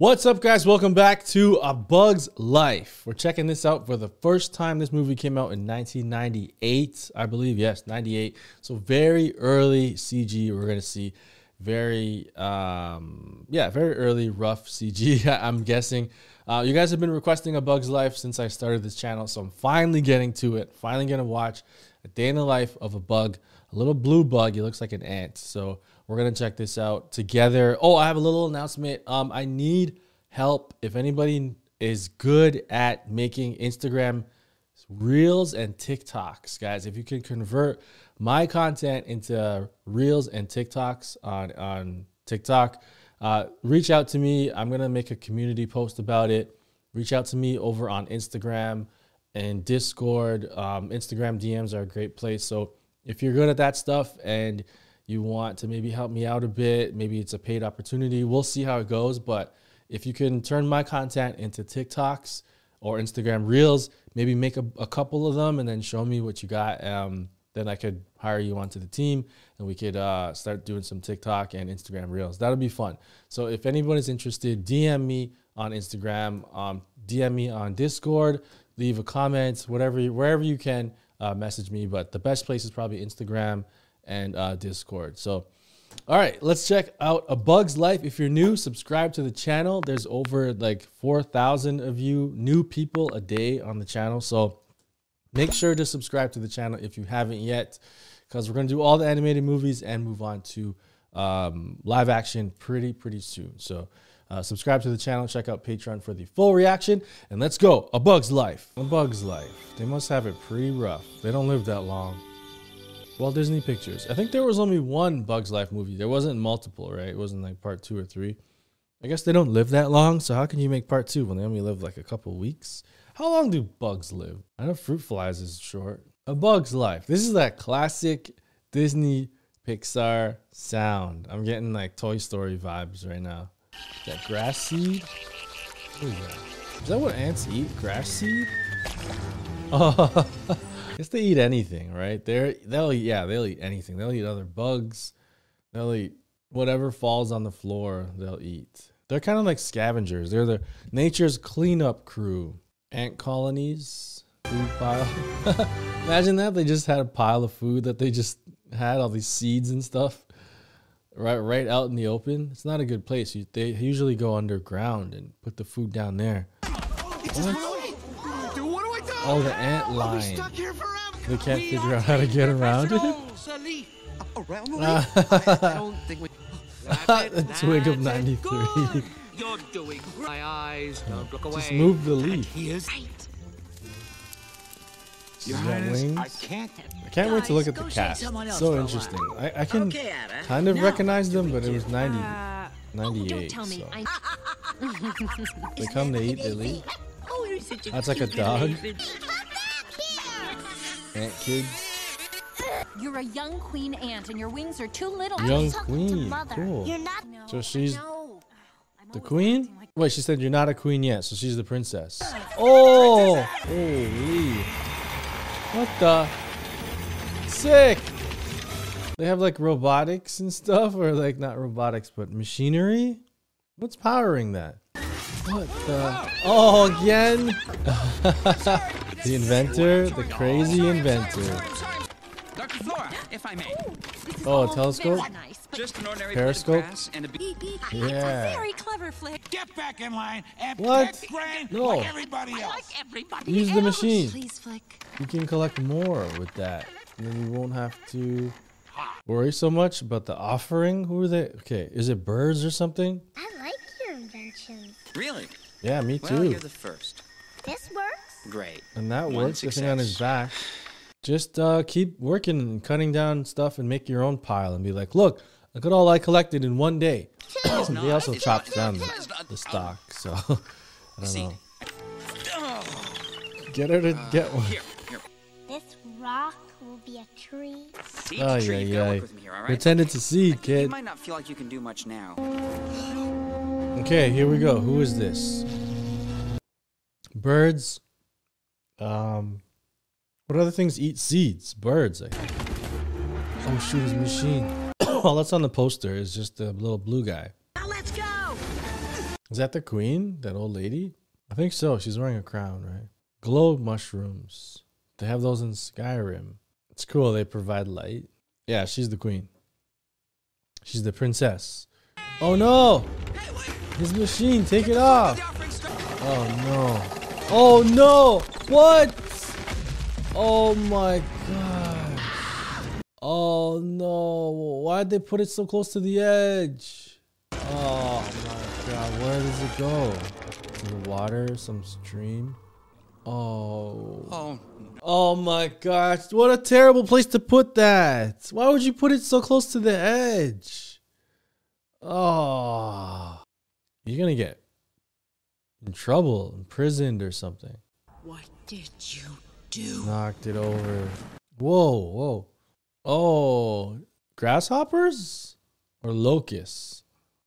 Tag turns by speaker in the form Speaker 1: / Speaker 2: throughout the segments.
Speaker 1: What's up, guys? Welcome back to A Bug's Life. We're checking this out for the first time. This movie came out in 1998, I believe. Yes, 98. So very early CG. We're gonna see very, um, yeah, very early rough CG. I'm guessing. Uh, you guys have been requesting A Bug's Life since I started this channel, so I'm finally getting to it. Finally gonna watch a day in the life of a bug, a little blue bug. He looks like an ant. So we're gonna check this out together. Oh, I have a little announcement. Um, I need help. If anybody is good at making Instagram reels and TikToks, guys, if you can convert my content into reels and TikToks on on TikTok, uh, reach out to me. I'm gonna make a community post about it. Reach out to me over on Instagram and Discord. Um, Instagram DMs are a great place. So if you're good at that stuff and you want to maybe help me out a bit, maybe it's a paid opportunity. We'll see how it goes. But if you can turn my content into TikToks or Instagram Reels, maybe make a, a couple of them and then show me what you got. Um, then I could hire you onto the team and we could uh, start doing some TikTok and Instagram Reels. That'll be fun. So if anyone is interested, DM me on Instagram, um, DM me on Discord, leave a comment, whatever, wherever you can, uh, message me. But the best place is probably Instagram and uh, Discord. So, all right, let's check out A Bug's Life. If you're new, subscribe to the channel. There's over like 4,000 of you new people a day on the channel. So make sure to subscribe to the channel if you haven't yet, because we're going to do all the animated movies and move on to um, live action pretty, pretty soon. So uh, subscribe to the channel, check out Patreon for the full reaction, and let's go. A Bug's Life. A Bug's Life. They must have it pretty rough. They don't live that long. Walt Disney Pictures. I think there was only one Bugs Life movie. There wasn't multiple, right? It wasn't like part two or three. I guess they don't live that long, so how can you make part two when they only live like a couple weeks? How long do bugs live? I know fruit flies is short. A Bug's Life. This is that classic Disney Pixar sound. I'm getting like Toy Story vibes right now. That grass seed? What is that? Is that what ants eat? Grass seed? Oh, guess they eat anything, right? They're they'll eat, yeah, they'll eat anything. They'll eat other bugs. They'll eat whatever falls on the floor. They'll eat. They're kind of like scavengers. They're the nature's cleanup crew. Ant colonies, food pile. Imagine that they just had a pile of food that they just had all these seeds and stuff right right out in the open. It's not a good place. You, they usually go underground and put the food down there. What? Oh, the ant line. They can't figure out how to get around it.
Speaker 2: Around I don't think we.
Speaker 1: the twig of 93.
Speaker 2: You're doing my eyes. Don't look away.
Speaker 1: Just move the leaf.
Speaker 2: He is.
Speaker 1: She's got wings.
Speaker 3: I can't.
Speaker 1: I can't wait to look at the cast. So interesting. I, I can kind of recognize them, but it was uh, 90, 98.
Speaker 4: Tell me,
Speaker 1: So they come, they eat, they leave. That's like a dog. Ant kids.
Speaker 4: you're a young queen ant, and your wings are too little.
Speaker 1: Young
Speaker 4: to-
Speaker 1: queen.
Speaker 4: Mother.
Speaker 1: Cool.
Speaker 4: You're not.
Speaker 1: So she's
Speaker 4: No.
Speaker 1: The queen?
Speaker 4: like-
Speaker 1: Wait, she said you're not a queen yet, so she's the princess. Oh! Holy. What the? Sick! They have like robotics and stuff, or like not robotics, but machinery? What's powering that? What the? Oh, again? the inventor, the crazy inventor.
Speaker 5: Dr. Flora, if I may.
Speaker 1: Oh, a telescope?
Speaker 4: very Nice, but
Speaker 5: Just an ordinary
Speaker 1: Periscope?
Speaker 5: blade of grass and a.
Speaker 1: Yeah.
Speaker 4: very clever, Flick.
Speaker 3: Get back in line and
Speaker 1: What?
Speaker 3: pick grain
Speaker 1: No.
Speaker 3: like everybody else.
Speaker 4: Everybody
Speaker 1: Use the machine.
Speaker 4: Please, Flick.
Speaker 1: You can collect more with that. And then you won't have to worry so much about the offering. Who are they? Okay, is it birds or something?
Speaker 6: I like your inventions.
Speaker 5: Really?
Speaker 1: Yeah, me too.
Speaker 5: Well, you're the first.
Speaker 6: This works?
Speaker 5: Great.
Speaker 1: And that
Speaker 5: One
Speaker 1: works. The thing on his back. Just uh, keep working and cutting down stuff and make your own pile and be like, look, look at all I collected in one day. he also
Speaker 5: It's
Speaker 1: chops
Speaker 5: not-
Speaker 1: down the, the stock. So I don't
Speaker 5: See.
Speaker 1: know. Get her to get one.
Speaker 5: Here, here.
Speaker 6: This rock will be a tree.
Speaker 5: See,
Speaker 1: Oh,
Speaker 5: sure,
Speaker 1: yeah,
Speaker 5: you've to
Speaker 1: yeah.
Speaker 5: work with me here, all right?
Speaker 1: Pretend it's a seed, kid.
Speaker 5: You
Speaker 1: kid.
Speaker 5: might not feel like you can do much now.
Speaker 1: Okay, here we go. Who is this? Birds. Um, what other things eat seeds? Birds. I think. Oh shoot, his machine. All that's on the poster is just the little blue guy.
Speaker 4: Now let's go.
Speaker 1: Is that the queen? That old lady? I think so. She's wearing a crown, right? Glow mushrooms. They have those in Skyrim. It's cool. They provide light. Yeah, she's the queen. She's the princess. Oh no! His machine, take it off. Oh no. Oh no! What? Oh my god. Oh no. Why did they put it so close to the edge? Oh my god. Where does it go? To the water? Some stream? Oh.
Speaker 5: Oh,
Speaker 1: Oh my gosh. What a terrible place to put that. Why would you put it so close to the edge? Oh. You're going to get in trouble, imprisoned or something.
Speaker 7: What did you do?
Speaker 1: Knocked it over. Whoa, whoa. Oh, grasshoppers or locusts?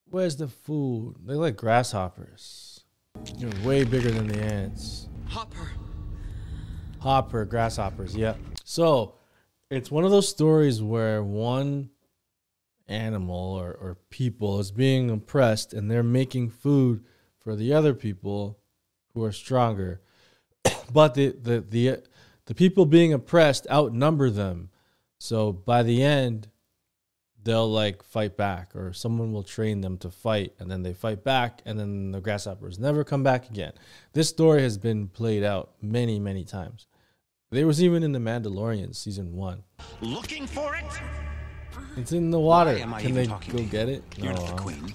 Speaker 1: Where's the food? They're like grasshoppers. They're way bigger than the ants.
Speaker 5: Hopper.
Speaker 1: Hopper, grasshoppers, yep. So it's one of those stories where one animal or, or people is being oppressed and they're making food for the other people who are stronger. but the, the the the people being oppressed outnumber them. So by the end, they'll like fight back, or someone will train them to fight, and then they fight back, and then the grasshoppers never come back again. This story has been played out many, many times. There was even in the Mandalorian season one.
Speaker 3: Looking for it?
Speaker 1: It's in the water.
Speaker 3: Am
Speaker 1: Can
Speaker 3: even
Speaker 1: they go get it?
Speaker 3: You're not the
Speaker 1: huh?
Speaker 3: queen.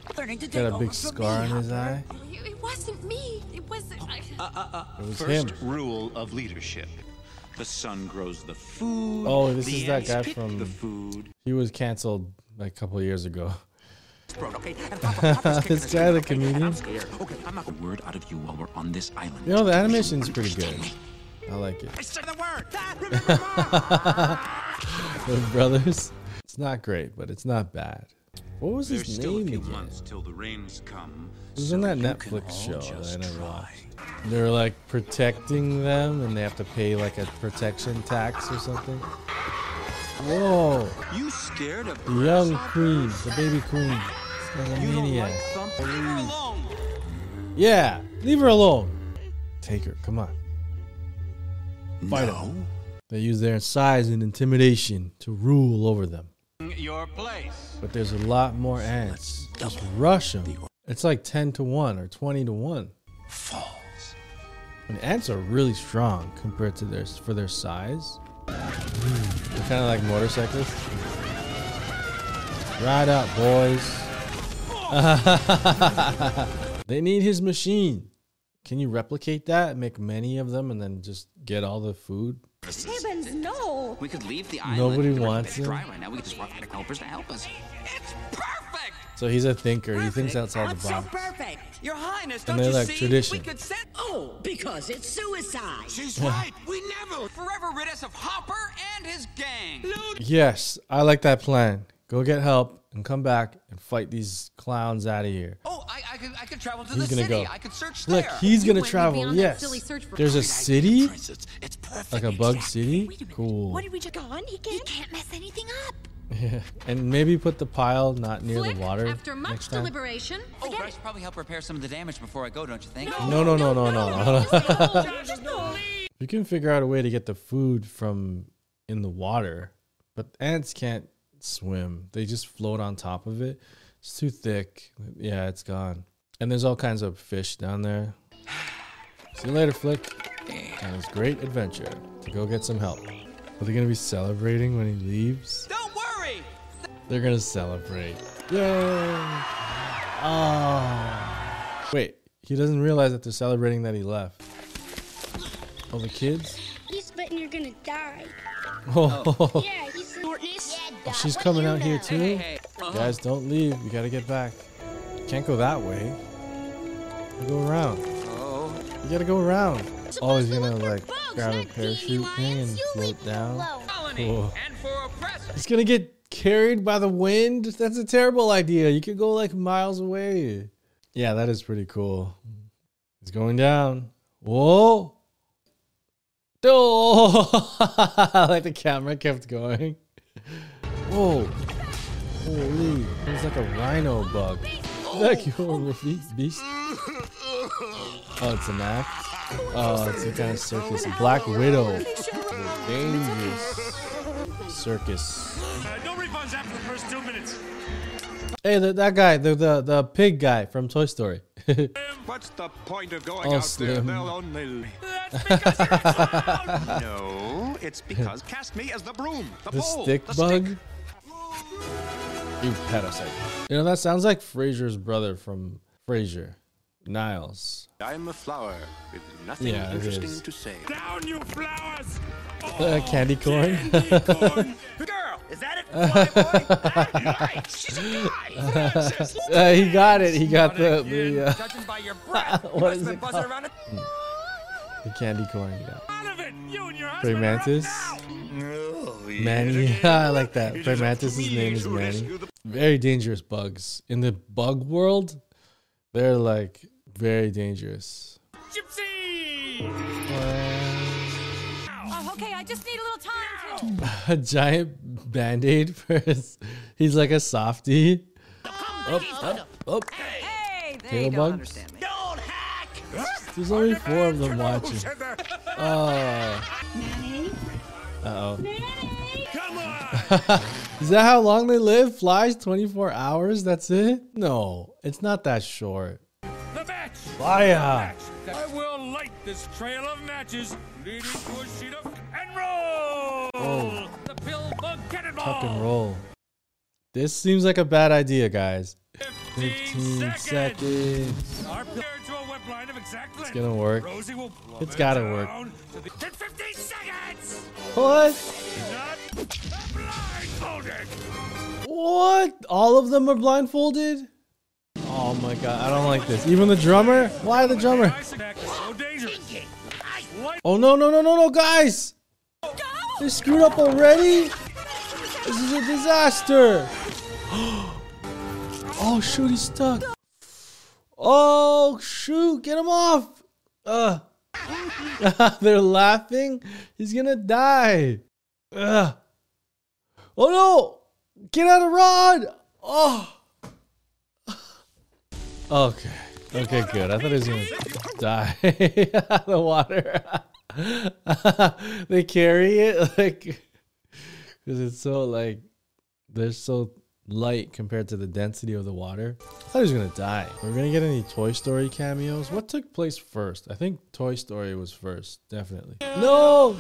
Speaker 1: Got a big scar on his eye.
Speaker 4: It wasn't me. It wasn't. Oh, I... Uh, uh, uh.
Speaker 1: It was
Speaker 3: First
Speaker 1: him.
Speaker 3: rule of leadership. The sun grows the food.
Speaker 1: Oh, this is that guy from-
Speaker 3: the food.
Speaker 1: He was canceled like a couple years ago. This guy, the comedian.
Speaker 5: Okay, I'm not a word out of you while we're on this island.
Speaker 1: You know, the animation's pretty good. I like it.
Speaker 3: I said the word. Remember.
Speaker 1: The brothers. It's not great, but it's not bad. What was
Speaker 3: There's
Speaker 1: his name again?
Speaker 3: months till the rains come.
Speaker 1: It was
Speaker 3: so
Speaker 1: in that Netflix show that I
Speaker 3: just
Speaker 1: never
Speaker 3: try.
Speaker 1: watched. They're like protecting them and they have to pay like a protection tax or something. Whoa.
Speaker 3: You scared of
Speaker 1: The young queen, the baby queen. She's like a
Speaker 3: You don't
Speaker 1: maniac.
Speaker 3: like thumping? Leave her alone.
Speaker 1: Yeah, leave her alone. Take her, come on. Fight
Speaker 3: no.
Speaker 1: They use their size and intimidation to rule over them.
Speaker 3: Your place.
Speaker 1: But there's a lot more ants. Just rush them. It's like 10 to 1 or 20 to 1.
Speaker 3: Falls.
Speaker 1: And ants are really strong compared to their for their size. They're kind of like motorcyclists. Ride out, boys. they need his machine. Can you replicate that? Make many of them and then just get all the food?
Speaker 4: Heavens, no.
Speaker 5: We could leave the island.
Speaker 1: Nobody
Speaker 5: We're
Speaker 1: wants
Speaker 5: dry right now. We could just rock the helpers to help us. It's perfect.
Speaker 1: So he's a thinker. He thinks outside
Speaker 7: What's
Speaker 1: the
Speaker 7: so
Speaker 1: box.
Speaker 7: perfect?
Speaker 5: Your Highness,
Speaker 1: And
Speaker 5: don't
Speaker 1: they're
Speaker 5: you
Speaker 1: like
Speaker 5: see?
Speaker 1: tradition.
Speaker 5: We could set
Speaker 7: Oh, because it's suicide.
Speaker 3: She's right. We never.
Speaker 5: forever rid us of Hopper and his gang.
Speaker 1: Yes, I like that plan. Go get help and come back and fight these clowns out of here.
Speaker 5: Oh, I, I could I could travel to
Speaker 1: He's
Speaker 5: the
Speaker 1: gonna
Speaker 5: city.
Speaker 1: go.
Speaker 5: I could search
Speaker 1: Look,
Speaker 5: there.
Speaker 1: he's
Speaker 4: You
Speaker 1: gonna travel. Yes.
Speaker 4: silly search for
Speaker 1: There's a city,
Speaker 3: Princess, it's perfect.
Speaker 1: like a bug
Speaker 3: Exactly.
Speaker 1: city.
Speaker 7: Wait a.
Speaker 1: Cool.
Speaker 7: What did we just gone? He
Speaker 4: He
Speaker 7: can't.
Speaker 4: can't mess anything up.
Speaker 1: Yeah. And maybe put the pile not near
Speaker 4: Flick,
Speaker 1: the water
Speaker 4: after much
Speaker 1: next time.
Speaker 4: deliberation,
Speaker 5: Oh, I should probably help repair some of the damage before I go, don't you think?
Speaker 1: No, no, no, no, no.
Speaker 4: it. Just no.
Speaker 1: You can figure out a way to get the food from in the water, but ants can't swim. They just float on top of it. It's too thick. Yeah, it's gone. And there's all kinds of fish down there. See you later, Flick. And it's great adventure to go get some help. Are they gonna be celebrating when he leaves?
Speaker 5: Don't worry.
Speaker 1: They're gonna celebrate. Yay! Oh. Wait, he doesn't realize that they're celebrating that he left. Oh, the kids?
Speaker 6: He's betting you're gonna die.
Speaker 1: Oh,
Speaker 6: Yeah, he's smartness.
Speaker 1: Oh, she's coming out here too.
Speaker 5: Hey, hey.
Speaker 1: Guys, don't leave. We gotta get back. Can't go that way. You go around.
Speaker 5: Oh,
Speaker 1: You gotta go around. Oh, he's gonna like
Speaker 6: bugs,
Speaker 1: grab a parachute thing and
Speaker 6: lions.
Speaker 1: Float down. Cool.
Speaker 5: and.
Speaker 1: He's gonna get carried by the wind. That's a terrible idea. You could go like miles away. Yeah, that is pretty cool. He's going down. Whoa. Oh, like the camera kept going. Whoa. Holy. It was like a rhino bug. that your feet beast? Oh, it's an act. Oh, it's a kind of circus. Black Widow. Dangerous circus.
Speaker 8: Uh, no refunds after the first two minutes.
Speaker 1: Hey, the, that guy, the, the the pig guy from Toy Story.
Speaker 8: What's the point of going
Speaker 1: Oh,
Speaker 8: out there? They'll only. no, it's because cast me as the broom, the,
Speaker 1: the
Speaker 8: pole,
Speaker 1: stick
Speaker 8: the
Speaker 1: bug.
Speaker 8: stick.
Speaker 1: You parasite. You know that sounds like Frasier's brother from Frasier, Niles.
Speaker 8: I'm a flower with nothing
Speaker 1: Yeah,
Speaker 8: interesting to say.
Speaker 9: Down, you flowers!
Speaker 1: Uh, candy corn.
Speaker 8: Girl, is that it?
Speaker 1: Uh, he got it. He got the the, uh,
Speaker 5: Judging by your breath, you
Speaker 1: What
Speaker 5: must
Speaker 1: is
Speaker 5: have
Speaker 1: it called? the candy corn. He got.
Speaker 9: Of it! You and your
Speaker 1: Prey
Speaker 9: husband are up
Speaker 1: Mantis.
Speaker 9: Oh,
Speaker 1: Manny. I like that. Prey Mantis' name is Manny. Very dangerous bugs. In the bug world, they're like very dangerous.
Speaker 9: Gypsy!
Speaker 4: Oh, okay, I just need a little time to.
Speaker 1: A giant band aid for his. He's like a softie. Up, up, up.
Speaker 4: Hey,
Speaker 1: Tail
Speaker 4: they don't understand me.
Speaker 1: There's only four of them watching. Oh.
Speaker 6: Nanny?
Speaker 1: Uh oh.
Speaker 9: Come!
Speaker 1: Is that how long they live? Flies 24 hours? That's it? No, it's not that short.
Speaker 9: The match!
Speaker 1: Fire!
Speaker 9: Match. I will light this trail of matches leading to a sheet of and roll!
Speaker 1: Oh.
Speaker 9: The pill bug cannonball!
Speaker 1: Tuck and roll. This seems like a bad idea, guys.
Speaker 9: 15,
Speaker 1: 15
Speaker 9: seconds!
Speaker 1: seconds.
Speaker 9: Are prepared to a web line of exact length.
Speaker 1: It's gonna work.
Speaker 9: Rosie will plummet
Speaker 1: It's gotta work.
Speaker 9: to the- in 15 seconds!
Speaker 1: What?
Speaker 9: Not blindfolded!
Speaker 1: What? All of them are blindfolded? Oh my god, I don't like this. Even the drummer? Why the drummer?
Speaker 9: Ice attack is so dangerous. Light
Speaker 1: Oh no, no, no, no, no, guys! They screwed up already? This is a disaster! Oh shoot, he's stuck. Oh shoot, get him off! Uh. Ugh. They're laughing. He's gonna die. Ugh. Oh no! Get out of rod! Oh. Okay. Okay, good. I thought he was gonna die. out of the water. they carry it like because it's so like they're so light compared to the density of the water. I thought he was gonna die. We're gonna get any Toy Story cameos. What took place first? I think Toy Story was first, definitely. No!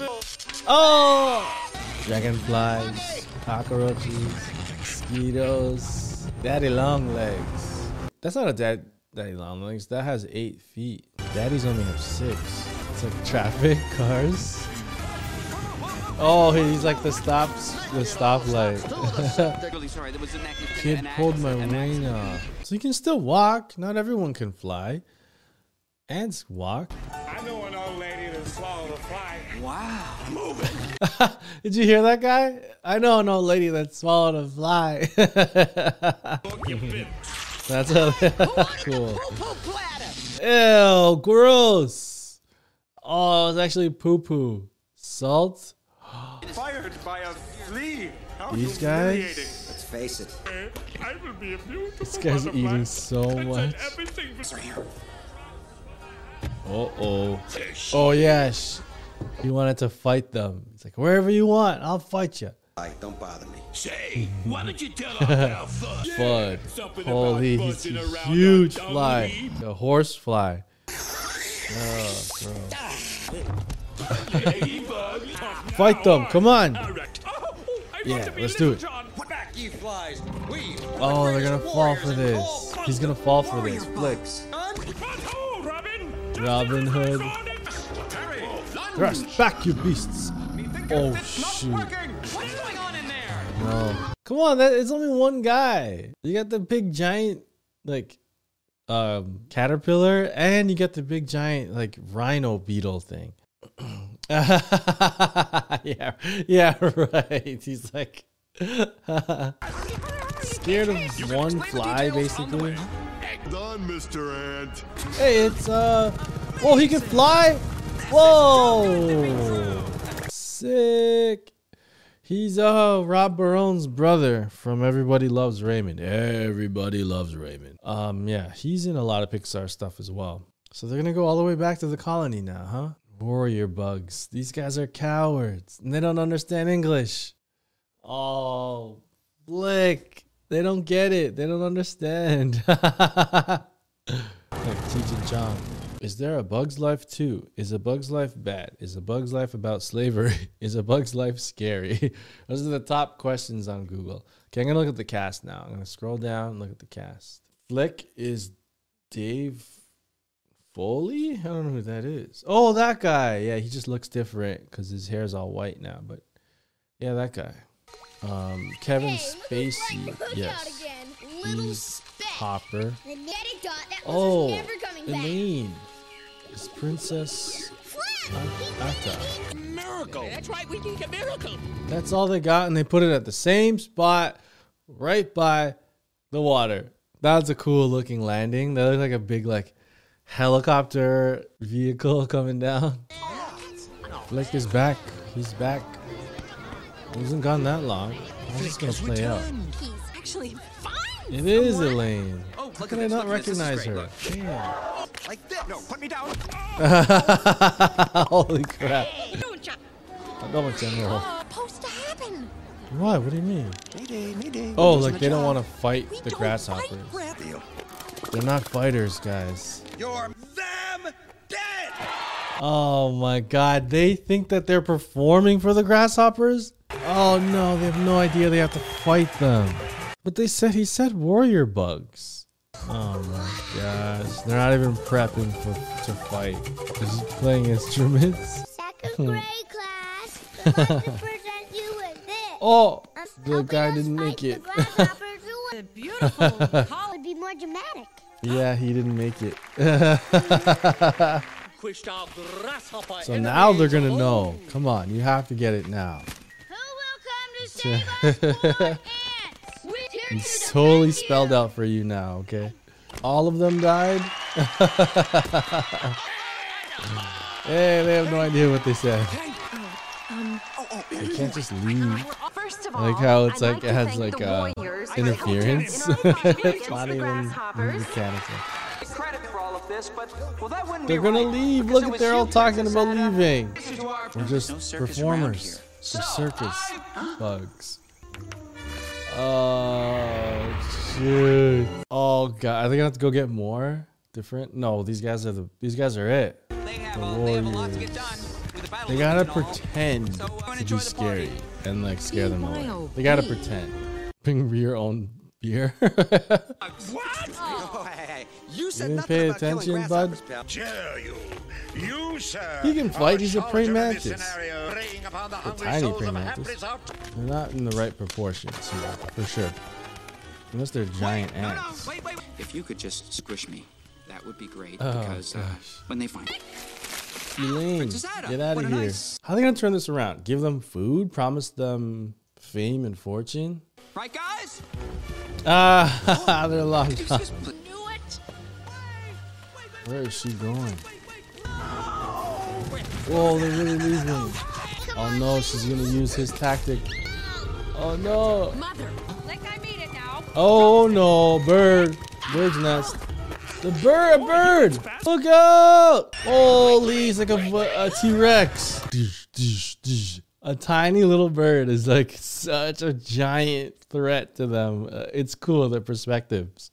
Speaker 1: Oh! Dragonflies, cockroaches, mosquitoes, daddy long legs. That's not a dad daddy long legs. That has eight feet. Daddies only have six. It's like traffic cars. Oh, he's like the stops, the stoplight.
Speaker 5: Really sorry, there was an ac-
Speaker 1: Kid pulled my
Speaker 5: accident,
Speaker 1: wing off. So you can still walk. Not everyone can fly. Ants walk.
Speaker 9: I know an old lady that swallowed a fly. Wow. Moving.
Speaker 1: Did you hear that guy? I know an old lady that swallowed a fly. That's how cool. Ew, gross. Oh, it's actually poo poo. Salt.
Speaker 8: Fired by a flea. How
Speaker 1: These guys.
Speaker 2: Let's face it.
Speaker 9: I will be a beautiful
Speaker 1: This guy's
Speaker 9: butterfly.
Speaker 1: eating so much.
Speaker 9: everything
Speaker 1: Uh oh. Oh yes. He wanted to fight them. He's like, wherever you want, I'll fight you.
Speaker 2: All right, don't bother me.
Speaker 9: Say, why don't you tell our pal Fudd?
Speaker 1: Fud.
Speaker 9: Something
Speaker 1: Holy, he's a huge fly.
Speaker 9: tummy.
Speaker 1: A horse fly. Oh, gross.
Speaker 9: Ladybug.
Speaker 1: Fight them. Come on.
Speaker 9: Oh,
Speaker 1: Yeah,
Speaker 9: want to be
Speaker 1: let's do it.
Speaker 9: John.
Speaker 2: Back, you flies. We.
Speaker 1: Oh, they're gonna fall for this. He's gonna fall for this. Flick.
Speaker 9: Oh, Robin.
Speaker 1: Robin Hood. Thrust back, you beasts. Oh shoot.
Speaker 5: What's going on in there?
Speaker 1: No. Come on, that it's only one guy. You got the big giant like um caterpillar and you got the big giant like rhino beetle thing. yeah, yeah, right. He's like scared of one fly, basically.
Speaker 8: Done, Mr. Ant.
Speaker 1: Hey, it's uh, oh, he can fly. Whoa, sick. He's uh Rob Barone's brother from Everybody Loves Raymond. Everybody loves Raymond. Um, yeah, he's in a lot of Pixar stuff as well. So they're gonna go all the way back to the colony now, huh? Warrior bugs. These guys are cowards and they don't understand English. Oh, Blick. They don't get it. They don't understand. like and Chong. Is there a Bug's Life too? Is a Bug's Life bad? Is a Bug's Life about slavery? Is a Bug's Life scary? Those are the top questions on Google. Okay, I'm gonna look at the cast now. I'm gonna scroll down and look at the cast. Flick is Dave Foley? I don't know who that is. Oh, that guy. Yeah, he just looks different because his hair's all white now. But yeah, that guy. Um, Kevin Spacey. Yes. He's Hopper. Oh, Elaine is Princess Atta.
Speaker 5: Miracle. That's right. We need a miracle.
Speaker 1: That's all they got, and they put it at the same spot, right by the water. That's a cool looking landing. That looked like a big like helicopter vehicle coming down. Flick is back. He's back. He hasn't gone that long. How's this gonna play out?
Speaker 4: He's actually fine.
Speaker 1: It is Elaine.
Speaker 5: Oh,
Speaker 1: How
Speaker 5: look
Speaker 1: can
Speaker 5: at
Speaker 1: I not
Speaker 5: look at this, this
Speaker 1: recognize her? Damn.
Speaker 8: Like this. No, put me down.
Speaker 1: Holy crap. Double general.
Speaker 4: Supposed to happen.
Speaker 1: What? What do you mean?
Speaker 8: Mayday, mayday.
Speaker 1: Oh, like they don't want to fight the
Speaker 4: don't
Speaker 1: grasshoppers.
Speaker 4: fight gra-
Speaker 8: Deal.
Speaker 1: They're not fighters, guys.
Speaker 8: You're them dead.
Speaker 1: Oh my god, they think that they're performing for the grasshoppers? Oh no, they have no idea they have to fight them. But they said he said warrior bugs. Oh my gosh, they're not even prepping for to fight. They're just playing instruments.
Speaker 6: Second hmm. grade class. To present you with this.
Speaker 1: Oh, the guy didn't make it.
Speaker 6: grasshoppers
Speaker 4: Beautiful.
Speaker 6: Would be more dramatic.
Speaker 1: yeah, he didn't make it.
Speaker 5: Quished our grasshopper
Speaker 1: So now they're gonna know. Come on, you have to get it now.
Speaker 6: Who will come to save us ants? We're here to
Speaker 1: It's totally spelled out for you now, okay? All of them died? hey, they have no idea what they said. Uh, um, They can't just leave.
Speaker 4: First of all,
Speaker 1: like how it's
Speaker 4: I'd
Speaker 1: like it has like
Speaker 4: the
Speaker 1: uh, interference.
Speaker 4: for helping us in our
Speaker 1: it's not even mechanical.
Speaker 5: Credit for all of this, but well,
Speaker 1: They're gonna
Speaker 5: right,
Speaker 1: leave. Look at they're all talking about leaving.
Speaker 5: This is our-
Speaker 1: We're just
Speaker 8: no
Speaker 1: performers.
Speaker 8: here.
Speaker 1: We're circus bugs. Oh shoot! Oh god, are they gonna have to go get more different? No, these guys are the these guys are it.
Speaker 5: They have,
Speaker 1: The
Speaker 5: uh, they have a lot to get done with the battle
Speaker 1: They gotta pretend
Speaker 5: uh,
Speaker 1: to be scary and like scare them away. They gotta pretend. Bring your own beer.
Speaker 8: Oh, hey, hey, You said
Speaker 1: didn't pay attention, bud?
Speaker 8: grasshoppers, pal.
Speaker 10: Dare you? You, sir.
Speaker 1: He can fight, he's a praying
Speaker 10: charlatan in this
Speaker 1: mantis.
Speaker 10: scenario, preying upon the hungry
Speaker 1: tiny
Speaker 10: souls
Speaker 1: praying
Speaker 10: of
Speaker 1: mantis. They're not in the right proportions here, for sure. Unless they're giant
Speaker 5: No, no,
Speaker 1: ants.
Speaker 5: wait, wait, wait.
Speaker 11: If you could just squish me, that would be great.
Speaker 1: Oh,
Speaker 11: because uh, when they find Atta,
Speaker 1: get out of here.
Speaker 11: nice-
Speaker 1: How are they gonna turn this around? Give them food? Promise them fame and fortune?
Speaker 5: Right, guys?
Speaker 1: Ah, they're locked up.
Speaker 11: Just put-
Speaker 6: Knew it.
Speaker 1: Where is she going? Whoa, they're really leaving. Oh no, she's gonna use his tactic. Oh no.
Speaker 4: Mother, like I made it now.
Speaker 1: Oh no, bird. Bird's nest. The bird, a bird! Look out! Holy, he's like a, a T-Rex. A tiny little bird is like such a giant threat to them. Uh, it's cool, their perspectives.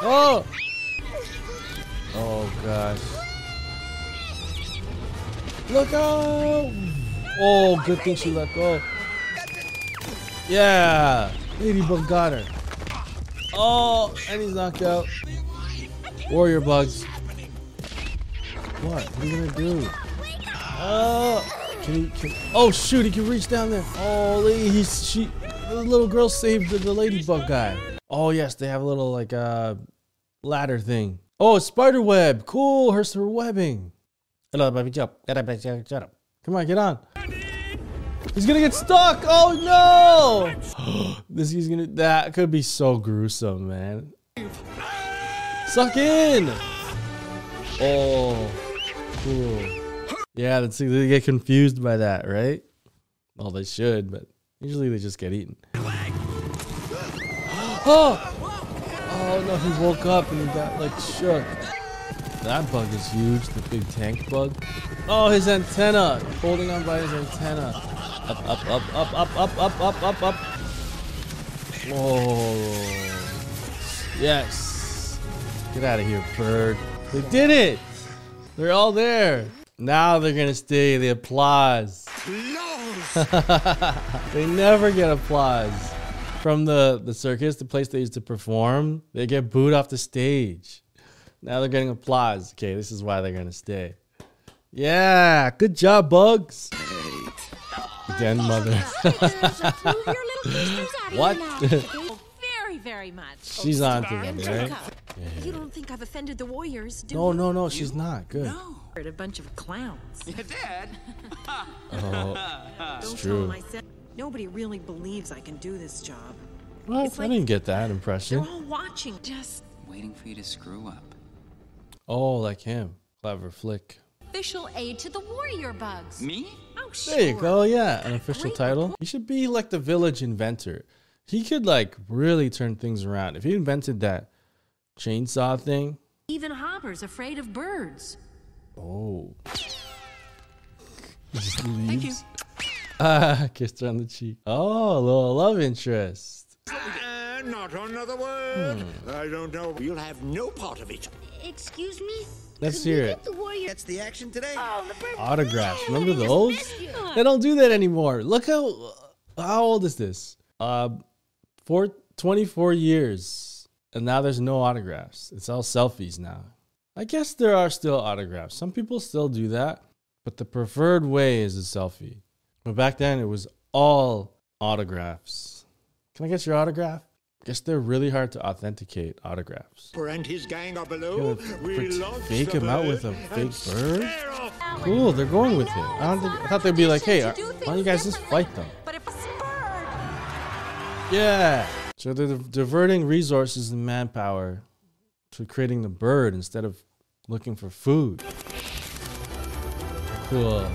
Speaker 1: Oh! Oh gosh. Look out! Oh, good thing she let go. Yeah! Ladybug got her. Oh, and he's knocked out. Warrior bugs. What? What are you gonna do? Oh, can he? Can, oh shoot! He can reach down there. Holy, he's she. The little girl saved the, the ladybug guy. Oh yes, they have a little like uh ladder thing. Oh, spider web. Cool. Her webbing. Hello, baby. Jump. Shut up. Come on, get on. He's gonna get stuck. Oh no! this he's gonna. That could be so gruesome, man. Suck in. Oh, cool. Yeah, let's see. They get confused by that, right? Well, they should, but Usually they just get eaten. Oh! Oh no, he woke up and he got like shook. That bug is huge, the big tank bug. Oh, his antenna! Holding on by his antenna. Up, up, up, up, up, up, up, up, up, up. Oh. Yes. Get out of here, bird. They did it! They're all there. Now they're gonna stay. The applause. they never get applause from the the circus, the place they used to perform. They get booed off the stage. Now they're getting applause. Okay, this is why they're gonna stay. Yeah, good job, Bugs. Den mother. what?
Speaker 4: Very, very much.
Speaker 1: She's oh, on to them, right?
Speaker 7: You don't think I've offended the warriors, do
Speaker 1: No,
Speaker 7: you?
Speaker 1: no, no, she's not. Good.
Speaker 7: We're a bunch of clowns.
Speaker 5: You did?
Speaker 1: Oh, it's
Speaker 7: Don't
Speaker 1: true.
Speaker 7: them I. Nobody really believes I can do this job.
Speaker 1: Well,
Speaker 7: It's
Speaker 1: I
Speaker 7: like-
Speaker 1: didn't get that impression.
Speaker 7: They're
Speaker 1: impression.
Speaker 7: all watching. Just
Speaker 11: Waiting for you to screw up.
Speaker 1: Oh, like him. Clever flick.
Speaker 4: Official aid to the warrior bugs.
Speaker 5: Me?
Speaker 7: oh sure.
Speaker 1: There you go. Yeah, an official
Speaker 7: Great
Speaker 1: title. You should be like the village inventor. He could like really turn things around. If he invented that chainsaw thing.
Speaker 4: Even Hopper's afraid of birds.
Speaker 1: Oh.
Speaker 5: Thank you.
Speaker 1: Ah, kissed her on the cheek. Oh, a little love interest.
Speaker 10: Uh, not another word.
Speaker 1: Hmm.
Speaker 10: I don't know.
Speaker 8: You'll have no part of it.
Speaker 6: Excuse me?
Speaker 1: Let's
Speaker 6: Could
Speaker 1: hear it.
Speaker 6: The.
Speaker 8: That's the action today.
Speaker 6: Oh, the bird-
Speaker 1: Autographs. Remember those? They don't do that anymore. Look how how old is this? Uh, for 24 years, and now there's no autographs. It's all selfies now. I guess there are still autographs. Some people still do that, but the preferred way is a selfie. But back then, it was all autographs. Can I get your autograph? guess they're really hard to authenticate autographs.
Speaker 10: And his gang are below. We
Speaker 1: fake him out with a fake bird? Cool, they're going with it. I, don't think, I thought they'd be like, hey, why don't you guys just fight them? Yeah. So they're diverting resources and manpower to creating the bird instead of looking for food. Cool.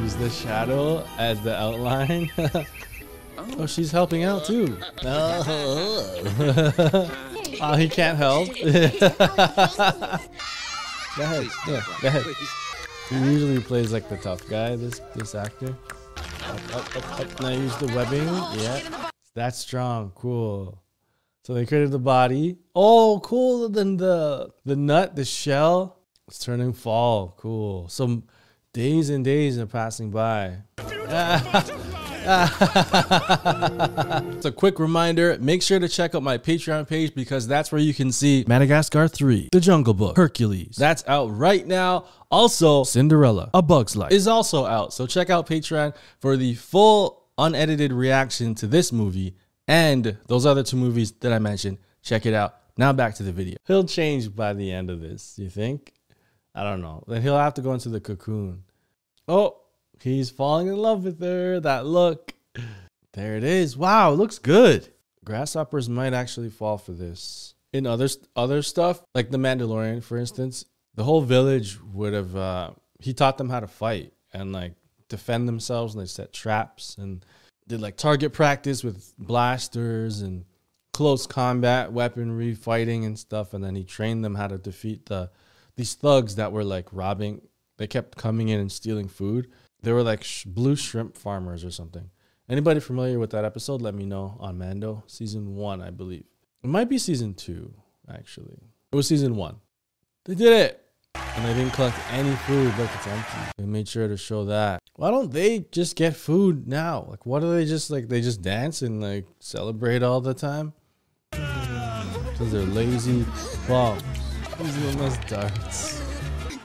Speaker 1: Use the shadow as the outline. oh, she's helping out too. oh, he can't help. go ahead. Yeah, go ahead. He usually plays like the tough guy, this this actor. Up, up, up, up. Now use the webbing. Yeah. That's strong. Cool. So they created the body. Oh, cool. Then the the nut, the shell, it's turning fall. Cool. So days and days are passing by. It's a quick reminder make sure to check out my Patreon page because that's where you can see Madagascar 3, The Jungle Book, Hercules. That's out right now. Also, Cinderella, A Bug's Life is also out. So check out Patreon for the full unedited reaction to this movie and those other two movies that I mentioned. Check it out. Now back to the video. He'll change by the end of this, you think? I don't know. Then he'll have to go into the cocoon. Oh, he's falling in love with her. That look. There it is. Wow, looks good. Grasshoppers might actually fall for this. In other other stuff, like the Mandalorian, for instance, the whole village would have. Uh, he taught them how to fight and like defend themselves, and they set traps and did like target practice with blasters and close combat weaponry, fighting and stuff. And then he trained them how to defeat the these thugs that were like robbing. They kept coming in and stealing food. They were like sh- blue shrimp farmers or something. Anybody familiar with that episode? Let me know on Mando, season one, I believe. It might be season two, actually. It was season one. They did it, and they didn't collect any food. Look, it's empty. They made sure to show that. Why don't they just get food now? Like, what do they just like? They just dance and like celebrate all the time? Because they're lazy bums. These little nice darts.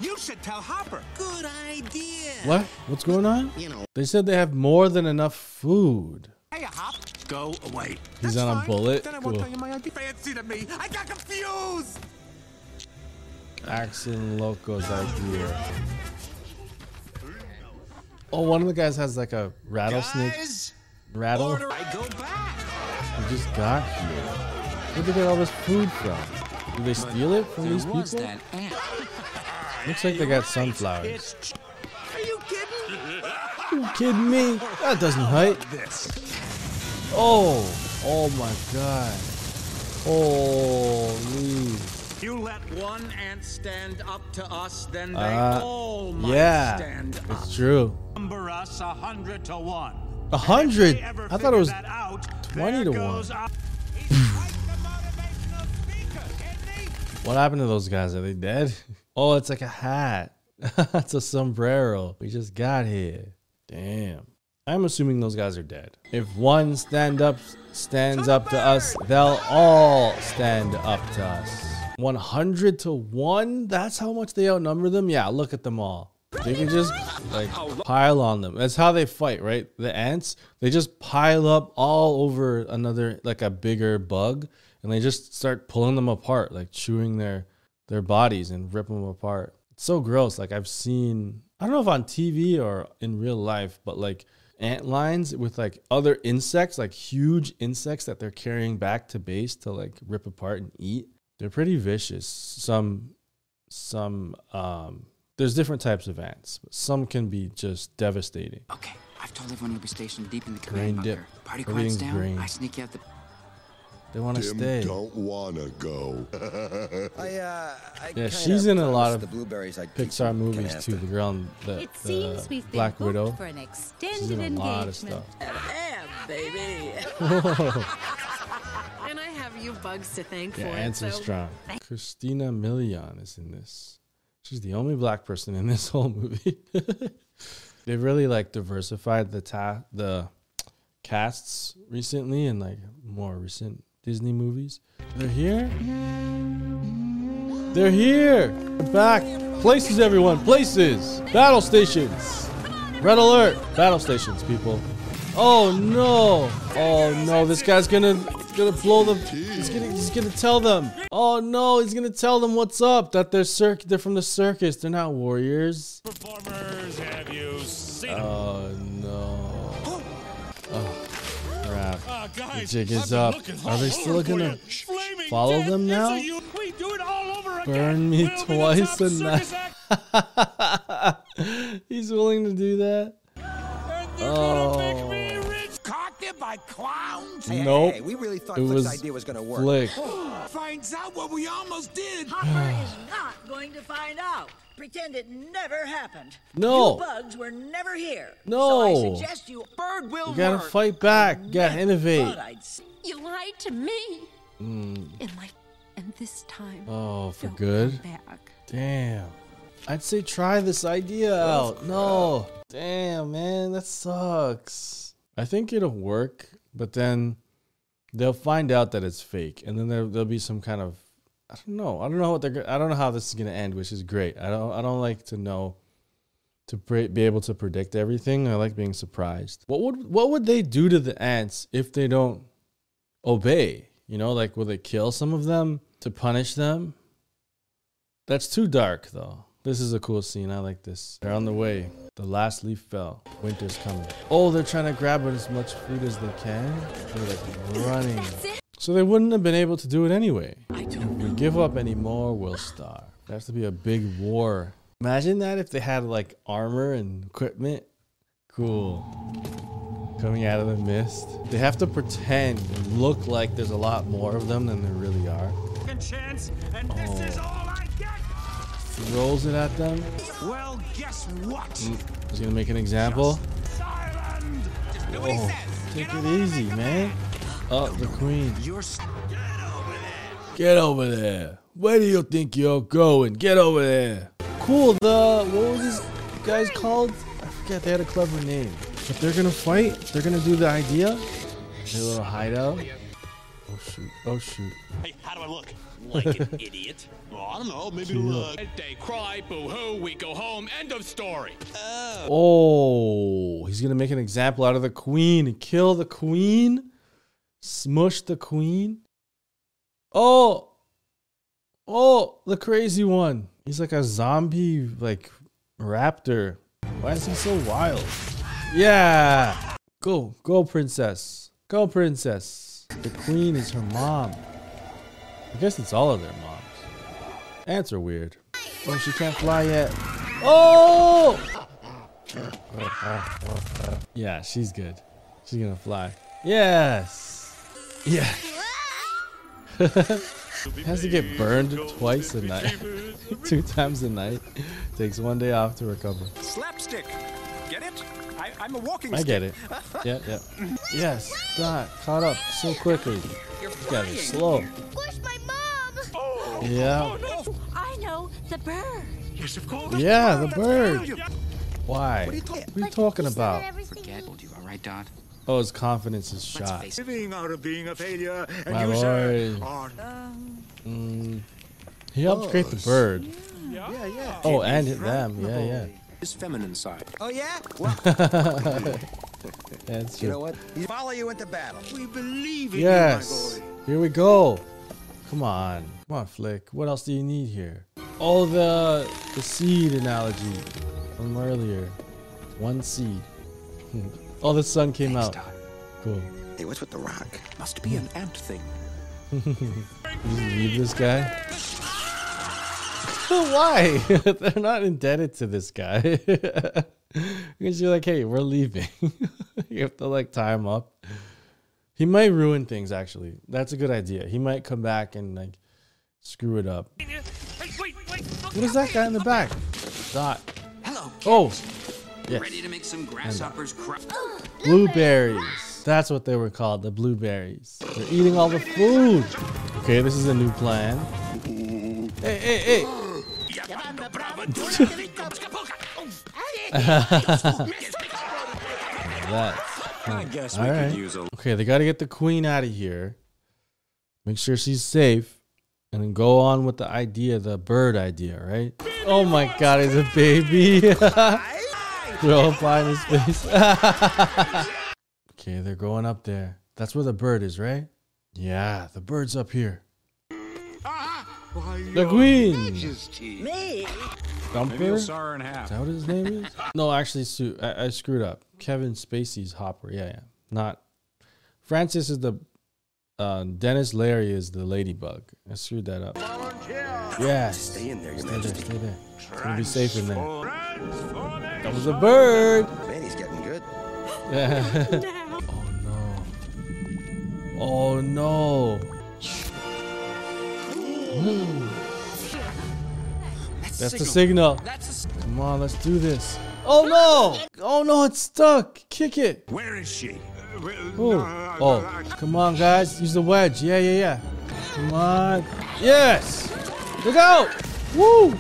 Speaker 8: You should tell Hopper. Good idea.
Speaker 1: What? What's going on?
Speaker 8: You know.
Speaker 1: They said they have more than enough food.
Speaker 8: Hey, Hop. Go away.
Speaker 1: He's
Speaker 8: That's
Speaker 1: on a
Speaker 8: fine.
Speaker 1: bullet?
Speaker 8: Then I won't
Speaker 1: Cool.
Speaker 8: tell you my idea. Fancy to me. I got confused.
Speaker 1: Axon Loco's idea. Oh, one of the guys has like a rattlesnake
Speaker 8: Guys,
Speaker 1: rattle.
Speaker 8: order. I go back.
Speaker 1: We just got here. Where'd they get all this food from? Did they steal it from
Speaker 11: There
Speaker 1: these people? Looks like they got sunflowers.
Speaker 8: Are you kidding?
Speaker 1: You kidding me? That doesn't hurt.
Speaker 8: This.
Speaker 1: Oh, oh my god. Holy.
Speaker 8: You let one ant stand up to us, then they
Speaker 1: Uh,
Speaker 8: all might
Speaker 1: yeah,
Speaker 8: stand up.
Speaker 1: it's true.
Speaker 3: Number us a hundred to one.
Speaker 1: A hundred?
Speaker 3: If they ever
Speaker 1: I thought it was
Speaker 3: that out,
Speaker 1: 20 to one. What happened to those guys? Are they dead? Oh, it's like a hat. it's a sombrero. We just got here. Damn. I'm assuming those guys are dead. If one stand up stands up to us, they'll all stand up to us. 100 to 1? That's how much they outnumber them? Yeah, look at them all. They can just like pile on them. That's how they fight, right? The ants, they just pile up all over another like a bigger bug and they just start pulling them apart, like chewing their their bodies and rip them apart. It's so gross. Like I've seen I don't know if on TV or in real life, but like ant lines with like other insects, like huge insects that they're carrying back to base to like rip apart and eat. They're pretty vicious. Some some um there's different types of ants. But some can be just devastating.
Speaker 11: Okay, I've told everyone you'll be stationed deep in the
Speaker 1: Grain
Speaker 11: command
Speaker 1: dip.
Speaker 11: bunker. Party
Speaker 1: Everything's
Speaker 11: quiets down.
Speaker 1: grain.
Speaker 11: I sneak out the.
Speaker 1: They want to stay.
Speaker 12: don't wanna go.
Speaker 13: I, uh, I
Speaker 1: Yeah, she's in a lot of
Speaker 13: the blueberries I'd
Speaker 1: Pixar movies
Speaker 13: canasta.
Speaker 1: too. The girl in the,
Speaker 6: It
Speaker 1: the
Speaker 6: seems we've
Speaker 1: Black
Speaker 6: booked
Speaker 1: Widow.
Speaker 6: for an
Speaker 1: She's in a lot of stuff.
Speaker 7: Yeah, baby. and I have you bugs to thank
Speaker 1: Yeah,
Speaker 7: for
Speaker 1: ants
Speaker 7: it.
Speaker 1: are
Speaker 7: so-
Speaker 1: strong. Christina Milian is in this. She's the only black person in this whole movie. They've really like diversified the ta- the casts recently in like more recent Disney movies. They're here. They're here. They're back. Places, everyone. Places. Battle stations. Red alert. Battle stations, people. Oh no. Oh no. This guy's gonna gonna blow the. He's gonna he's gonna tell them. Oh no. He's gonna tell them what's up. That they're circ. They're from the circus. They're not warriors.
Speaker 9: Performers, have you seen
Speaker 1: Oh no. Oh crap.
Speaker 9: Ah,
Speaker 1: The jig is up. Are they still gonna follow them now?
Speaker 9: a you- We do it all over again.
Speaker 1: Burn me
Speaker 9: We'll be the
Speaker 1: twice
Speaker 9: top
Speaker 1: a night. He's willing to do that. Oh.
Speaker 8: Cocked by clowns?
Speaker 13: Hey, hey,
Speaker 1: Nope.
Speaker 13: hey, we really thought
Speaker 1: It
Speaker 13: Flick's
Speaker 1: was
Speaker 13: idea was gonna work.
Speaker 1: Flick.
Speaker 8: Finds out what we almost did.
Speaker 14: Hopper is not going to find out. Pretend it never happened.
Speaker 1: No.
Speaker 14: You bugs were never here.
Speaker 1: No.
Speaker 14: So I suggest you.
Speaker 8: Bird will
Speaker 1: You gotta
Speaker 14: work.
Speaker 1: fight back. You gotta innovate.
Speaker 14: Thought I'd s-
Speaker 4: You lied to me.
Speaker 1: Mm.
Speaker 4: And like, and this time.
Speaker 1: Oh, for
Speaker 4: don't
Speaker 1: good?
Speaker 4: Back.
Speaker 1: Damn. I'd say try this idea out. No. Damn, man, that sucks. I think it'll work, but then they'll find out that it's fake, and then there, there'll be some kind of I don't know. I don't know what they're. I don't know how this is gonna end, which is great. I don't. I don't like to know to pre- be able to predict everything. I like being surprised. What would What would they do to the ants if they don't obey? You know, like will they kill some of them to punish them? That's too dark, though. This is a cool scene. I like this. They're on the way. The last leaf fell. Winter's coming. Oh, they're trying to grab as much food as they can. They're like running. So they wouldn't have been able to do it anyway. If we give up anymore, we'll starve. There has to be a big war. Imagine that if they had like armor and equipment. Cool. Coming out of the mist. They have to pretend and look like there's a lot more of them than there really are.
Speaker 9: Chance, and this is
Speaker 1: Oh.
Speaker 9: all
Speaker 1: Throws it at them.
Speaker 8: Well, guess what?
Speaker 1: Mm, He's gonna make an example. Oh, take it easy, man. Oh, the queen.
Speaker 8: You're
Speaker 1: Get over there. Where do you think you're going? Get over there. Cool. The what was this guy's called? I forget. They had a clever name. But they're gonna fight. They're gonna do the idea. Their little hideout. Oh shoot. Oh shoot.
Speaker 15: Hey, how do I look? Like an idiot? Well, I don't know. Maybe
Speaker 1: Cute.
Speaker 15: Uh, look.
Speaker 9: They cry, boo hoo, we go home, end of story.
Speaker 1: Oh. oh, he's gonna make an example out of the queen. Kill the queen. Smush the queen. Oh, oh, the crazy one. He's like a zombie, like raptor. Why is he so wild? Yeah, go, go, princess, go, princess. The queen is her mom. I guess it's all of their moms. Ants are weird. Oh, she can't fly yet. Oh! yeah, she's good. She's gonna fly. Yes. Yeah. Has to get burned twice a night. Two times a night. Takes one day off to recover.
Speaker 8: Slapstick. Get it? I, I'm a walking
Speaker 1: I get it. Yeah, yeah. Yes, Dot, caught up so quickly.
Speaker 8: You're
Speaker 1: You guys are
Speaker 8: flying.
Speaker 1: slow.
Speaker 6: Where's my mom?
Speaker 8: Oh.
Speaker 1: Yeah.
Speaker 4: I know the bird.
Speaker 8: Yes, of course.
Speaker 1: Yeah, the
Speaker 8: Let's
Speaker 1: bird.
Speaker 8: tell you.
Speaker 1: Why? What are you talking about?
Speaker 11: Forget. you, all right, Dot?
Speaker 1: Oh, his confidence is shot.
Speaker 10: Living out of being a failure, and
Speaker 1: My
Speaker 10: you, sir,
Speaker 1: lord.
Speaker 10: are
Speaker 1: Mm, he helped create the bird.
Speaker 10: Yeah, yeah.
Speaker 1: Oh, and them. Yeah, yeah.
Speaker 15: His feminine side.
Speaker 13: Oh, yeah?
Speaker 1: That's
Speaker 13: You know what? He'll follow you into battle.
Speaker 10: We believe in
Speaker 1: Yes. Here we go. Come on. Come on, Flik. What else do you need here? Oh, the the seed analogy from earlier. One seed. oh, the sun came out. Cool.
Speaker 13: Hey, what's with the rock?
Speaker 15: Must be an ant thing.
Speaker 1: Leave this guy? Why? They're not indebted to this guy. Because you're like, hey, we're leaving. you have to like tie him up. He might ruin things. Actually, that's a good idea. He might come back and like screw it up. What is that guy in the back? Dot.
Speaker 11: Hello.
Speaker 1: Oh, yes.
Speaker 11: Ready to make some grasshoppers cry?
Speaker 1: Blueberries. That's what they were called, the blueberries. They're eating all the food. Okay, this is a new plan. Hey, hey, hey. That.
Speaker 15: I guess
Speaker 1: All
Speaker 15: we
Speaker 1: right.
Speaker 15: could use a.
Speaker 1: Okay, they got to get the queen out of here. Make sure she's safe. And then go on with the idea, the bird idea, right? Oh my god, he's a baby. Throw a pie in his face. okay, they're going up there. That's where the bird is, right? Yeah, the bird's up here. The queen.
Speaker 14: Me?
Speaker 1: Thumper?
Speaker 15: Maybe you'll in half.
Speaker 1: Is that what his name is? no, actually, Sue, I, I screwed up. Kevin Spacey's Hopper. Yeah, yeah. Not Francis is the uh, Denis Leary is the ladybug. I screwed that up. Yes.
Speaker 13: Stay in there, Your
Speaker 1: Stay there, stay there. It's gonna be safe in there. That was a bird.
Speaker 13: Man, he's getting good.
Speaker 1: oh no. Oh no. That's the signal.
Speaker 11: That's
Speaker 1: Come on, let's do this. Oh no! Oh no, it's stuck. Kick it.
Speaker 10: Where is she?
Speaker 1: Oh, oh, come on, guys. Use the wedge. Yeah, yeah, yeah. Come on. Yes. Look out. Woo.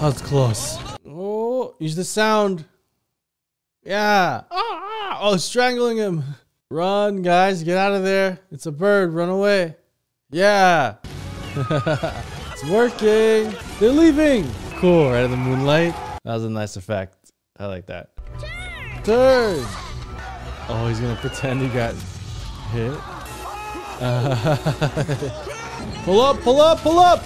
Speaker 1: That's close. Oh, use the sound. Yeah. Ah, ah. Oh, strangling him. Run, guys. Get out of there. It's a bird. Run away. Yeah. It's working. They're leaving. Cool, right in the moonlight. That was a nice effect. I like that. Turn. Turn. Oh, he's gonna pretend he got hit. pull up, pull up, pull up.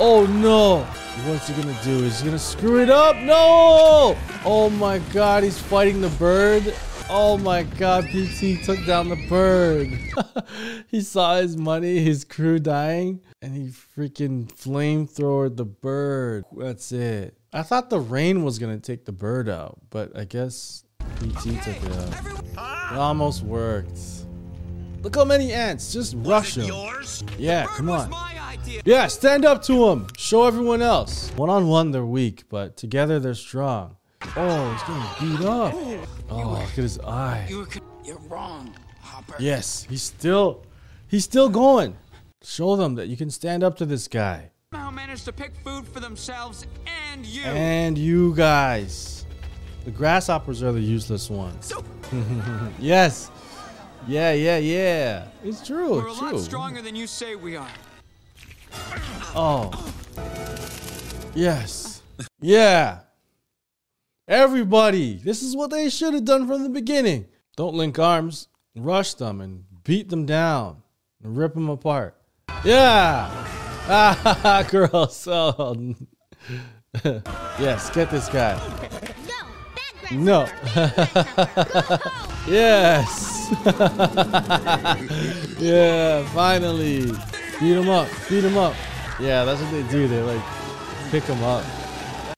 Speaker 1: Oh no. What's he gonna do? Is he gonna screw it up? No! Oh my god, he's fighting the bird. Oh my god, PT took down the bird. he saw his money, his crew dying, and he freaking flamethrowered the bird. That's it. I thought the rain was gonna take the bird out, but I guess PT took it out. It almost worked. Look how many ants. Just rush him. Yeah, come on. Yeah, stand up to them. Show everyone else. One on one, they're weak, but together they're strong. Oh, he's getting beat up. Oh, look at his eye.
Speaker 11: You're, you're wrong, Hopper.
Speaker 1: Yes, he's still, he's still going. Show them that you can stand up to this guy.
Speaker 5: Somehow managed to pick food for themselves and you.
Speaker 1: And you guys. The grasshoppers are the useless ones. yes. Yeah, yeah, yeah. It's true.
Speaker 5: We're a
Speaker 1: It's
Speaker 5: lot stronger than you say we are.
Speaker 1: Oh. Yes. Yeah. Everybody. This is what they should have done from the beginning. Don't link arms. Rush them and beat them down. And rip them apart. Yeah. Ah, girl. Oh. yes, get this guy. No. yes. yeah, finally. Beat him up. Beat him up. Yeah, that's what they do. They like pick him up.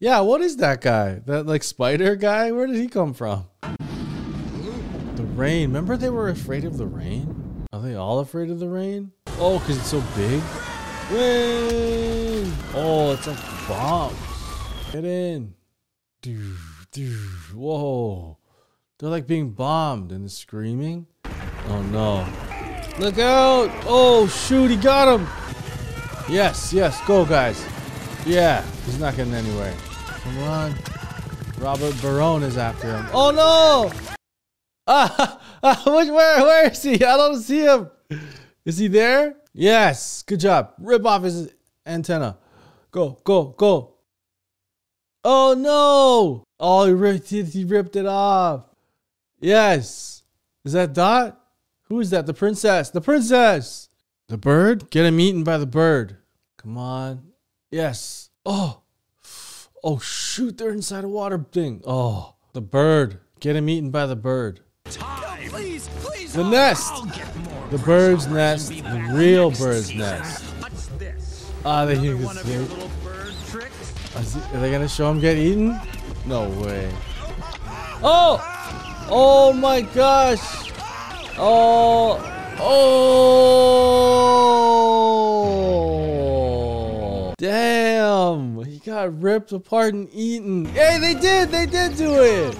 Speaker 1: Yeah, what is that guy? That like spider guy? Where did he come from? The rain. Remember they were afraid of the rain? Are they all afraid of the rain? Oh, because it's so big? Rain! Oh, it's like bombs. Get in. Doo, doo. Whoa. They're like being bombed and screaming. Oh no. Look out! Oh shoot, he got him! Yes, yes, go guys. Yeah, he's not getting anywhere. Come on. Robert Barone is after him. Oh no! Ah, ah where, where is he? I don't see him. Is he there? Yes, good job. Rip off his antenna. Go, go, go. Oh no! Oh, he ripped it. He ripped it off. Yes. Is that Dot? Who is that? The princess. The princess. The bird? Get him eaten by the bird. Come on. Yes. Oh. Oh shoot, they're inside a water thing. Oh. The bird. Get him eaten by the bird.
Speaker 5: please, please.
Speaker 1: The nest. The bird's nest. The real bird's nest. Ah, they hear this thing. Are they gonna show him get eaten? No way. Oh! Oh my gosh! Oh! Oh! Damn! He got ripped apart and eaten. Hey, they did! They did do it!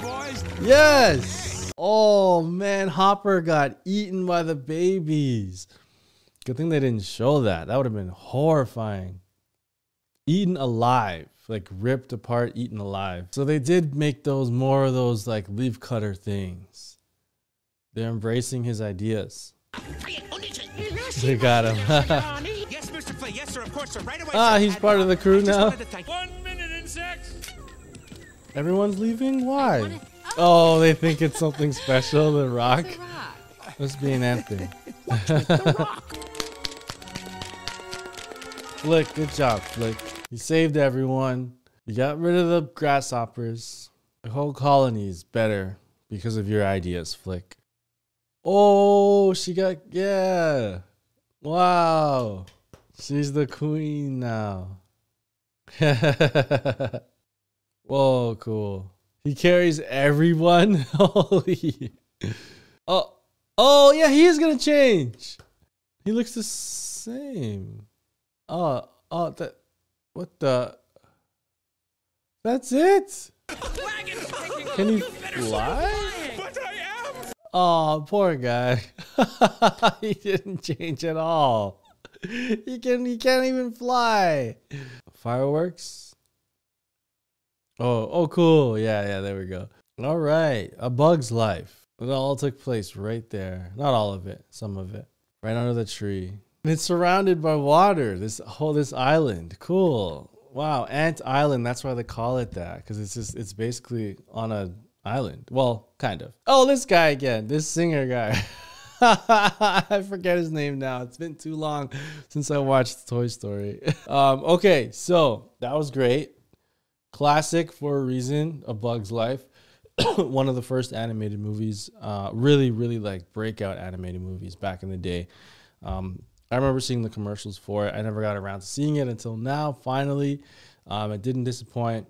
Speaker 1: Yes! Oh man, Hopper got eaten by the babies. Good thing they didn't show that. That would have been horrifying. Eaten alive, like ripped apart, eaten alive. So they did make those more of those like leaf cutter things. They're embracing his ideas. They got him.
Speaker 15: yes, Mr. Flea. Yes, sir. Of course, sir. Right away.
Speaker 1: ah,
Speaker 15: sir.
Speaker 1: he's part of the crew now.
Speaker 9: One minute in six.
Speaker 1: Everyone's leaving? Why? Oh, they think it's something special, the rock. Must be an anthem. Flik, good job, Flik. You saved everyone. You got rid of the grasshoppers. The whole colony is better because of your ideas, Flik. Oh, she got, yeah. Wow. She's the queen now. Whoa, cool. He carries everyone. Holy. Oh, oh yeah, he is gonna change. He looks the same. Oh, oh, that. What the? That's it. Can he fly? Oh, poor guy. he didn't change at all. He can. He can't even fly. Fireworks. Oh, oh, cool. Yeah, yeah, there we go. All right. A bug's life. It all took place right there. Not all of it, some of it. Right under the tree. And it's surrounded by water. This whole this island. Cool. Wow, Ant Island. That's why they call it that because it's just it's basically on a island. Well, kind of. Oh, this guy again. This singer guy. I forget his name now. It's been too long since I watched Toy Story. um, okay, so that was great. Classic for a reason. A Bug's Life. One of the first animated movies. Uh, really, really like breakout animated movies back in the day. Um, I remember seeing the commercials for it. I never got around to seeing it until now. Finally, um, it didn't disappoint.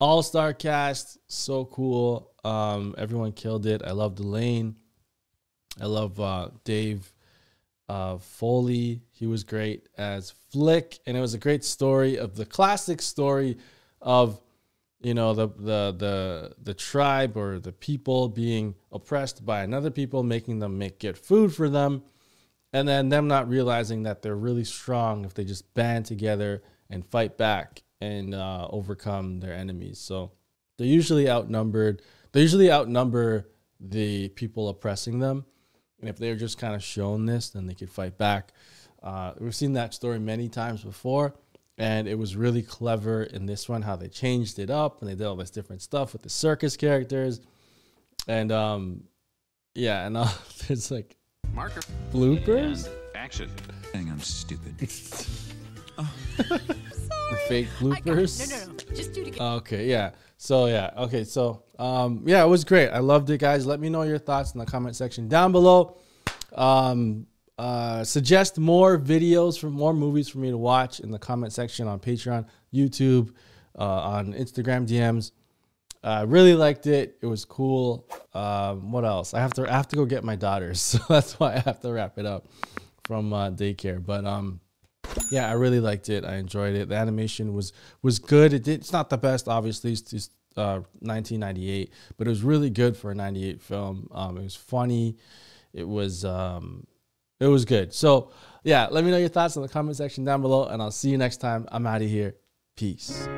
Speaker 1: All star cast, so cool. Um, everyone killed it. I love Delane. I love uh, Dave uh, Foley. He was great as Flik, and it was a great story of the classic story of you know the the the the tribe or the people being oppressed by another people, making them make get food for them, and then them not realizing that they're really strong if they just band together and fight back and uh, overcome their enemies. So they're usually outnumbered. They usually outnumber the people oppressing them, and if they're just kind of shown this, then they could fight back. Uh, we've seen that story many times before, and it was really clever in this one how they changed it up and they did all this different stuff with the circus characters, and um, yeah, and uh, there's like
Speaker 3: Marker.
Speaker 1: bloopers.
Speaker 3: Action. Dang, I'm stupid.
Speaker 1: the fake bloopers.
Speaker 7: No, no, no. Just do it again.
Speaker 1: Okay, yeah. So yeah, okay, so um yeah, it was great. I loved it, guys. Let me know your thoughts in the comment section down below. Um uh suggest more videos for more movies for me to watch in the comment section on Patreon, YouTube, uh, on Instagram DMs. I really liked it. It was cool. Um, what else? I have to I have to go get my daughters, so that's why I have to wrap it up from uh, daycare. But um, yeah, I really liked it. I enjoyed it. The animation was was good. It did, it's not the best, obviously. It's just uh, 1998, but it was really good for a 98 film. Um, it was funny. It was um, it was good. So yeah, let me know your thoughts in the comment section down below, and I'll see you next time. I'm out of here. Peace.